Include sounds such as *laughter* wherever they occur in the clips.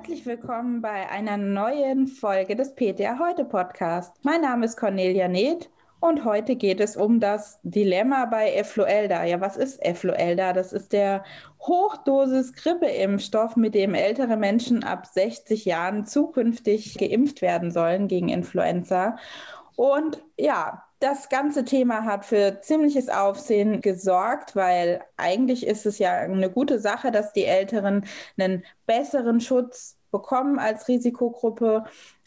Herzlich willkommen bei einer neuen Folge des PTA Heute Podcast. Mein Name ist Cornelia Neth und heute geht es um das Dilemma bei Effluelda. Ja, was ist Effluelda? Das ist der Hochdosis Grippeimpfstoff, mit dem ältere Menschen ab 60 Jahren zukünftig geimpft werden sollen gegen Influenza. Und ja, das ganze Thema hat für ziemliches Aufsehen gesorgt, weil eigentlich ist es ja eine gute Sache, dass die Älteren einen besseren Schutz bekommen als Risikogruppe.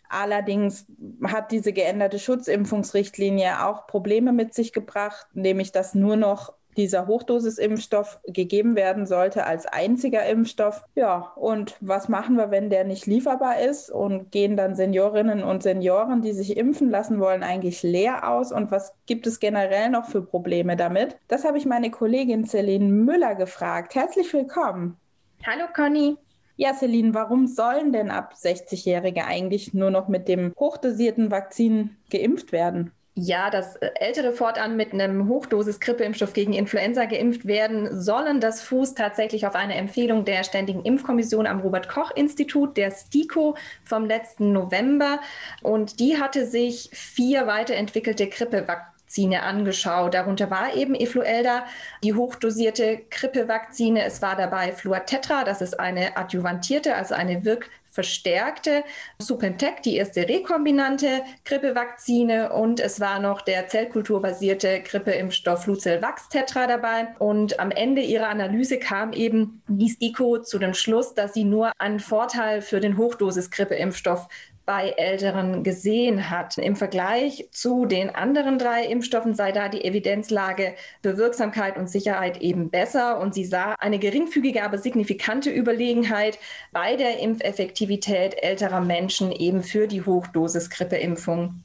Allerdings hat diese geänderte Schutzimpfungsrichtlinie auch Probleme mit sich gebracht, nämlich dass nur noch dieser Hochdosisimpfstoff gegeben werden sollte als einziger Impfstoff. Ja, und was machen wir, wenn der nicht lieferbar ist? Und gehen dann Seniorinnen und Senioren, die sich impfen lassen wollen, eigentlich leer aus? Und was gibt es generell noch für Probleme damit? Das habe ich meine Kollegin Celine Müller gefragt. Herzlich willkommen. Hallo Conny. Ja, Celine, warum sollen denn ab 60-Jährige eigentlich nur noch mit dem hochdosierten Vakzin geimpft werden? Ja, dass äh, Ältere fortan mit einem Hochdosis-Grippeimpfstoff gegen Influenza geimpft werden sollen. Das fußt tatsächlich auf eine Empfehlung der Ständigen Impfkommission am Robert-Koch-Institut, der STIKO, vom letzten November. Und die hatte sich vier weiterentwickelte Grippevakzine angeschaut. Darunter war eben Efluelda, die hochdosierte Grippevakzine. Es war dabei Fluatetra, das ist eine adjuvantierte, also eine wirk verstärkte Supentec, die erste rekombinante Grippevakzine und es war noch der zellkulturbasierte Grippeimpfstoff Lucel-Vax Tetra dabei. Und am Ende ihrer Analyse kam eben die STIKO zu dem Schluss, dass sie nur einen Vorteil für den Hochdosis-Grippeimpfstoff bei Älteren gesehen hat. Im Vergleich zu den anderen drei Impfstoffen sei da die Evidenzlage für Wirksamkeit und Sicherheit eben besser und sie sah eine geringfügige, aber signifikante Überlegenheit bei der Impfeffektivität älterer Menschen eben für die Hochdosis-Grippeimpfung.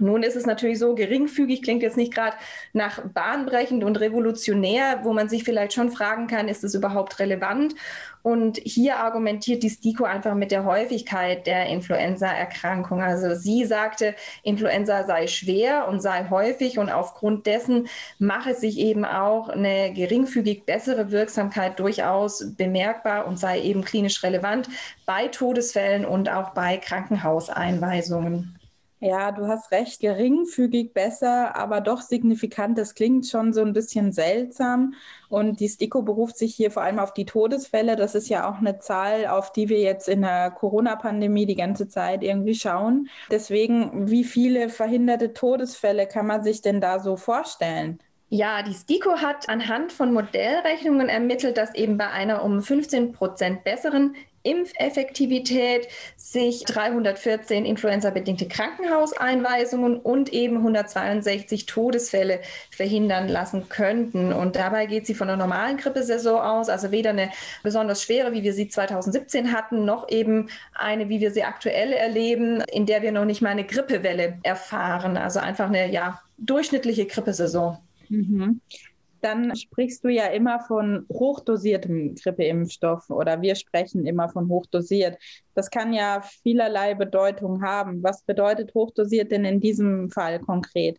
Nun ist es natürlich so, geringfügig klingt jetzt nicht gerade nach bahnbrechend und revolutionär, wo man sich vielleicht schon fragen kann, ist es überhaupt relevant? Und hier argumentiert die STIKO einfach mit der Häufigkeit der Influenza-Erkrankung. Also sie sagte, Influenza sei schwer und sei häufig und aufgrund dessen mache sich eben auch eine geringfügig bessere Wirksamkeit durchaus bemerkbar und sei eben klinisch relevant bei Todesfällen und auch bei Krankenhauseinweisungen. Ja, du hast recht, geringfügig besser, aber doch signifikant. Das klingt schon so ein bisschen seltsam. Und die STIKO beruft sich hier vor allem auf die Todesfälle. Das ist ja auch eine Zahl, auf die wir jetzt in der Corona-Pandemie die ganze Zeit irgendwie schauen. Deswegen, wie viele verhinderte Todesfälle kann man sich denn da so vorstellen? Ja, die STIKO hat anhand von Modellrechnungen ermittelt, dass eben bei einer um 15 Prozent besseren Impfeffektivität sich 314 influenza-bedingte Krankenhauseinweisungen und eben 162 Todesfälle verhindern lassen könnten. Und dabei geht sie von einer normalen Grippesaison aus, also weder eine besonders schwere, wie wir sie 2017 hatten, noch eben eine, wie wir sie aktuell erleben, in der wir noch nicht mal eine Grippewelle erfahren. Also einfach eine ja, durchschnittliche Grippesaison. Mhm dann sprichst du ja immer von hochdosiertem Grippeimpfstoff oder wir sprechen immer von hochdosiert. Das kann ja vielerlei Bedeutung haben. Was bedeutet hochdosiert denn in diesem Fall konkret?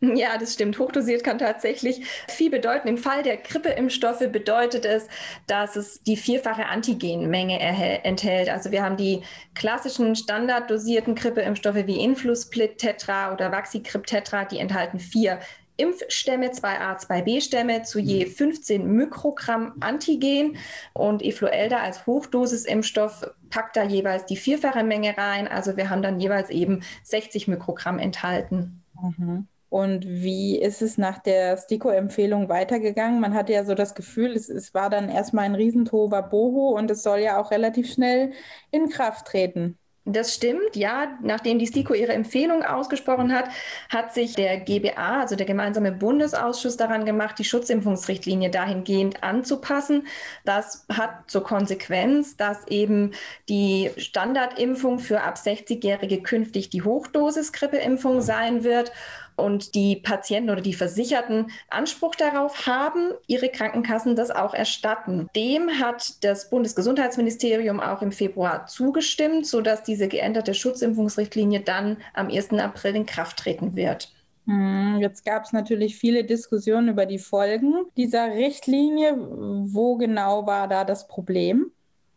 Ja, das stimmt. Hochdosiert kann tatsächlich viel bedeuten. Im Fall der Grippeimpfstoffe bedeutet es, dass es die vierfache Antigenmenge enthält. Also wir haben die klassischen standarddosierten Grippeimpfstoffe wie Influsplit Tetra oder Vaxigrip Tetra, die enthalten vier Impfstämme, zwei A, zwei B-Stämme zu je 15 mhm. Mikrogramm Antigen und Efluelda als Hochdosisimpfstoff packt da jeweils die vierfache Menge rein. Also wir haben dann jeweils eben 60 Mikrogramm enthalten. Mhm. Und wie ist es nach der STIKO-Empfehlung weitergegangen? Man hatte ja so das Gefühl, es, es war dann erstmal ein Riesentova Boho und es soll ja auch relativ schnell in Kraft treten. Das stimmt, ja. Nachdem die STIKO ihre Empfehlung ausgesprochen hat, hat sich der GBA, also der gemeinsame Bundesausschuss, daran gemacht, die Schutzimpfungsrichtlinie dahingehend anzupassen. Das hat zur Konsequenz, dass eben die Standardimpfung für ab 60-Jährige künftig die Hochdosis-Grippeimpfung sein wird und die Patienten oder die Versicherten Anspruch darauf haben, ihre Krankenkassen das auch erstatten. Dem hat das Bundesgesundheitsministerium auch im Februar zugestimmt, sodass diese geänderte Schutzimpfungsrichtlinie dann am 1. April in Kraft treten wird. Hm, jetzt gab es natürlich viele Diskussionen über die Folgen dieser Richtlinie. Wo genau war da das Problem?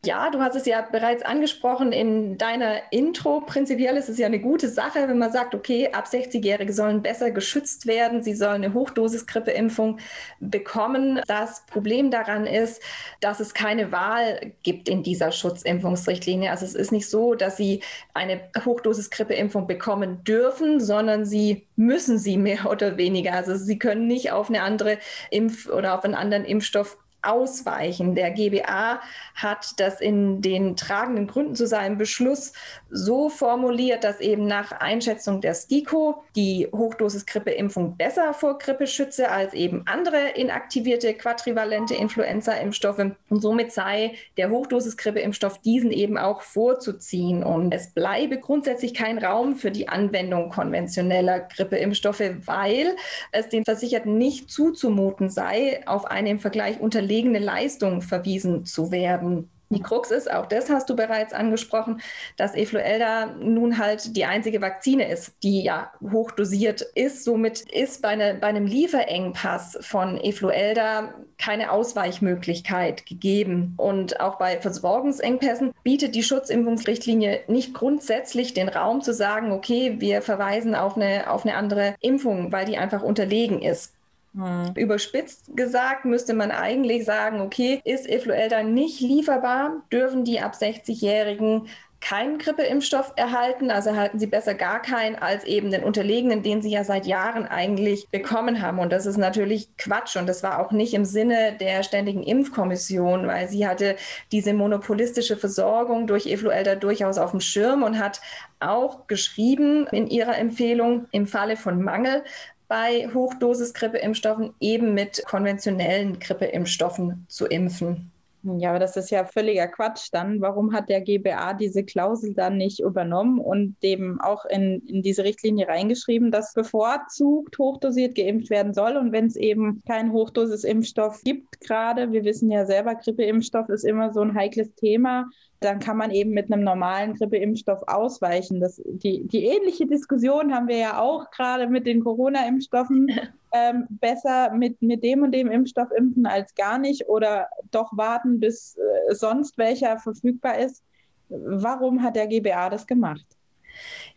Ja, du hast es ja bereits angesprochen in deiner Intro. Prinzipiell ist es ja eine gute Sache, wenn man sagt, okay, ab 60-Jährige sollen besser geschützt werden, sie sollen eine Hochdosis-Grippeimpfung bekommen. Das Problem daran ist, dass es keine Wahl gibt in dieser Schutzimpfungsrichtlinie. Also es ist nicht so, dass sie eine Hochdosis-Grippeimpfung bekommen dürfen, sondern sie müssen sie mehr oder weniger. Also sie können nicht auf eine andere Impf- oder auf einen anderen Impfstoff ausweichen. Der GBA hat das in den tragenden Gründen zu seinem Beschluss so formuliert, dass eben nach Einschätzung der STIKO die Hochdosis-Grippeimpfung besser vor Grippe schütze als eben andere inaktivierte quadrivalente Influenza-Impfstoffe. Und somit sei der Hochdosis-Grippeimpfstoff diesen eben auch vorzuziehen. Und es bleibe grundsätzlich kein Raum für die Anwendung konventioneller Grippeimpfstoffe, weil es den Versicherten nicht zuzumuten sei, auf eine im Vergleich unter unterlegene Leistung verwiesen zu werden. Die Krux ist, auch das hast du bereits angesprochen, dass Efluelda nun halt die einzige Vakzine ist, die ja hochdosiert ist. Somit ist bei, eine, bei einem Lieferengpass von Efluelda keine Ausweichmöglichkeit gegeben. Und auch bei Versorgungsengpässen bietet die Schutzimpfungsrichtlinie nicht grundsätzlich den Raum zu sagen, okay, wir verweisen auf eine, auf eine andere Impfung, weil die einfach unterlegen ist. Hm. Überspitzt gesagt müsste man eigentlich sagen, okay, ist Influelda nicht lieferbar, dürfen die ab 60-Jährigen keinen Grippeimpfstoff erhalten, also erhalten sie besser gar keinen als eben den unterlegenen, den sie ja seit Jahren eigentlich bekommen haben. Und das ist natürlich Quatsch und das war auch nicht im Sinne der Ständigen Impfkommission, weil sie hatte diese monopolistische Versorgung durch Efluelda durchaus auf dem Schirm und hat auch geschrieben in ihrer Empfehlung, im Falle von Mangel bei Hochdosis-Grippeimpfstoffen eben mit konventionellen Grippeimpfstoffen zu impfen. Ja, aber das ist ja völliger Quatsch dann. Warum hat der GBA diese Klausel dann nicht übernommen und dem auch in, in diese Richtlinie reingeschrieben, dass bevorzugt hochdosiert geimpft werden soll? Und wenn es eben keinen Hochdosisimpfstoff gibt, gerade, wir wissen ja selber, Grippeimpfstoff ist immer so ein heikles Thema, dann kann man eben mit einem normalen Grippeimpfstoff ausweichen. Das, die, die ähnliche Diskussion haben wir ja auch gerade mit den Corona-Impfstoffen. *laughs* Ähm, besser mit, mit dem und dem Impfstoff impfen als gar nicht oder doch warten, bis äh, sonst welcher verfügbar ist. Warum hat der GBA das gemacht?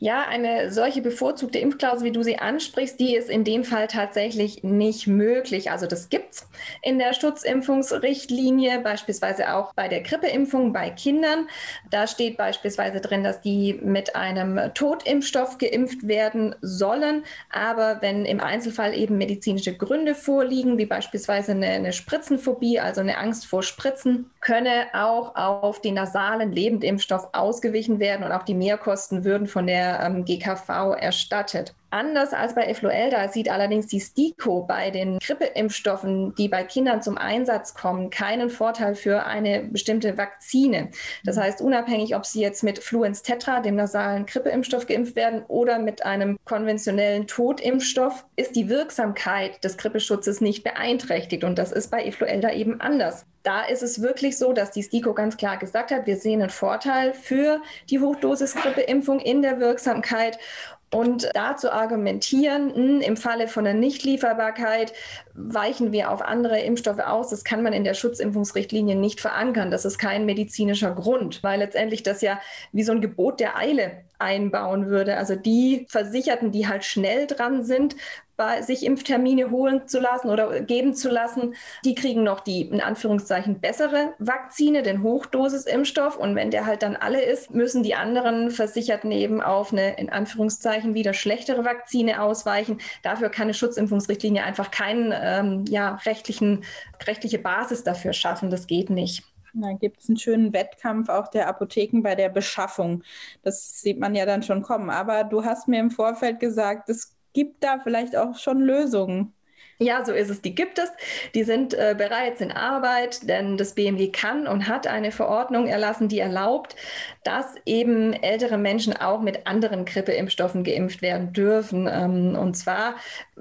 Ja, eine solche bevorzugte Impfklausel, wie du sie ansprichst, die ist in dem Fall tatsächlich nicht möglich. Also das gibt es in der Schutzimpfungsrichtlinie, beispielsweise auch bei der Grippeimpfung bei Kindern. Da steht beispielsweise drin, dass die mit einem Totimpfstoff geimpft werden sollen. Aber wenn im Einzelfall eben medizinische Gründe vorliegen, wie beispielsweise eine, eine Spritzenphobie, also eine Angst vor Spritzen, könne auch auf den nasalen Lebendimpfstoff ausgewichen werden und auch die Mehrkosten würden von der ähm, GKV erstattet. Anders als bei Efluelda sieht allerdings die STIKO bei den Grippeimpfstoffen, die bei Kindern zum Einsatz kommen, keinen Vorteil für eine bestimmte Vakzine. Das heißt, unabhängig, ob sie jetzt mit Fluens Tetra, dem nasalen Grippeimpfstoff, geimpft werden oder mit einem konventionellen Totimpfstoff, ist die Wirksamkeit des Grippeschutzes nicht beeinträchtigt. Und das ist bei Efluelda eben anders. Da ist es wirklich so, dass die STIKO ganz klar gesagt hat, wir sehen einen Vorteil für die Hochdosis-Grippeimpfung in der Wirksamkeit und dazu argumentieren, hm, im Falle von der Nichtlieferbarkeit weichen wir auf andere Impfstoffe aus. Das kann man in der Schutzimpfungsrichtlinie nicht verankern. Das ist kein medizinischer Grund, weil letztendlich das ja wie so ein Gebot der Eile einbauen würde. Also die Versicherten, die halt schnell dran sind, sich Impftermine holen zu lassen oder geben zu lassen, die kriegen noch die in Anführungszeichen bessere Vakzine, den Hochdosisimpfstoff. Und wenn der halt dann alle ist, müssen die anderen Versicherten eben auf eine in Anführungszeichen wieder schlechtere Vakzine ausweichen. Dafür kann eine Schutzimpfungsrichtlinie einfach keine ähm, ja, rechtlichen, rechtliche Basis dafür schaffen. Das geht nicht. Da gibt es einen schönen Wettkampf auch der Apotheken bei der Beschaffung. Das sieht man ja dann schon kommen. Aber du hast mir im Vorfeld gesagt, es gibt da vielleicht auch schon Lösungen. Ja, so ist es. Die gibt es. Die sind äh, bereits in Arbeit, denn das BMG kann und hat eine Verordnung erlassen, die erlaubt, dass eben ältere Menschen auch mit anderen Grippeimpfstoffen geimpft werden dürfen. Ähm, und zwar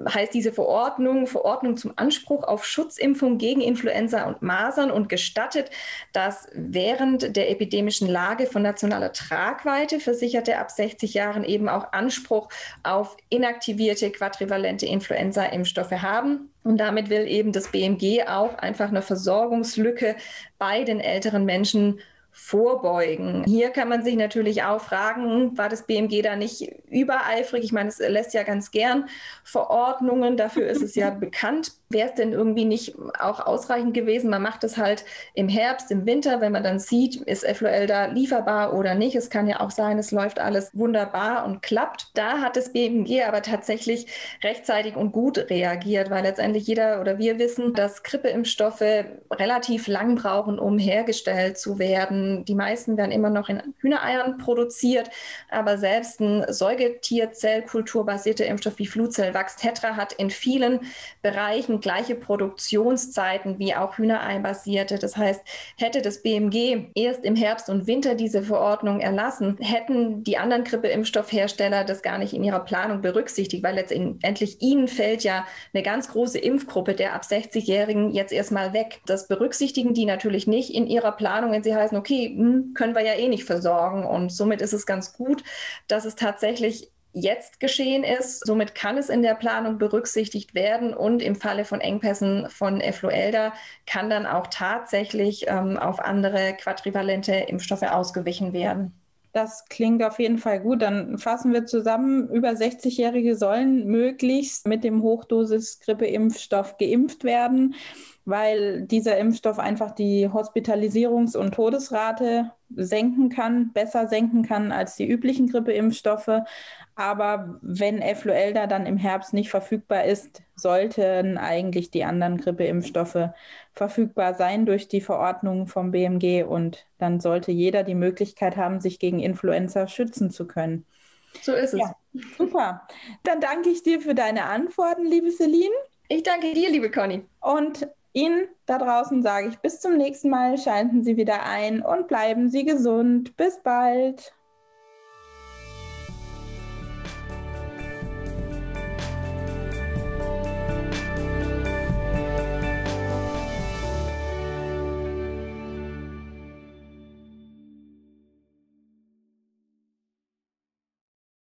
heißt diese Verordnung Verordnung zum Anspruch auf Schutzimpfung gegen Influenza und Masern und gestattet, dass während der epidemischen Lage von nationaler Tragweite Versicherte ab 60 Jahren eben auch Anspruch auf inaktivierte quadrivalente Influenza-Impfstoffe haben. Und damit will eben das BMG auch einfach eine Versorgungslücke bei den älteren Menschen vorbeugen. Hier kann man sich natürlich auch fragen, war das BMG da nicht übereifrig? Ich meine, es lässt ja ganz gern Verordnungen, dafür ist es ja *laughs* bekannt. Wäre es denn irgendwie nicht auch ausreichend gewesen? Man macht es halt im Herbst, im Winter, wenn man dann sieht, ist FLOL da lieferbar oder nicht. Es kann ja auch sein, es läuft alles wunderbar und klappt. Da hat das BMG aber tatsächlich rechtzeitig und gut reagiert, weil letztendlich jeder oder wir wissen, dass Grippeimpfstoffe relativ lang brauchen, um hergestellt zu werden. Die meisten werden immer noch in Hühnereiern produziert, aber selbst ein Säugetierzellkulturbasierter Impfstoff wie Fluzellwachs Tetra hat in vielen Bereichen gleiche Produktionszeiten wie auch Hühnerei-basierte. Das heißt, hätte das BMG erst im Herbst und Winter diese Verordnung erlassen, hätten die anderen Grippeimpfstoffhersteller das gar nicht in ihrer Planung berücksichtigt, weil letztendlich ihnen fällt ja eine ganz große Impfgruppe der ab 60-Jährigen jetzt erstmal weg. Das berücksichtigen die natürlich nicht in ihrer Planung, wenn sie heißen, okay, hm, können wir ja eh nicht versorgen. Und somit ist es ganz gut, dass es tatsächlich jetzt geschehen ist. Somit kann es in der Planung berücksichtigt werden und im Falle von Engpässen von Effluelda kann dann auch tatsächlich ähm, auf andere quadrivalente Impfstoffe ausgewichen werden. Das klingt auf jeden Fall gut. Dann fassen wir zusammen, über 60-Jährige sollen möglichst mit dem Hochdosis-Grippeimpfstoff geimpft werden weil dieser Impfstoff einfach die Hospitalisierungs- und Todesrate senken kann, besser senken kann als die üblichen Grippeimpfstoffe. Aber wenn Effluelda dann im Herbst nicht verfügbar ist, sollten eigentlich die anderen Grippeimpfstoffe verfügbar sein durch die Verordnung vom BMG und dann sollte jeder die Möglichkeit haben, sich gegen Influenza schützen zu können. So ist es. Ja, super. Dann danke ich dir für deine Antworten, liebe Celine. Ich danke dir, liebe Conny. Und Ihnen da draußen sage ich bis zum nächsten Mal, schalten Sie wieder ein und bleiben Sie gesund. Bis bald.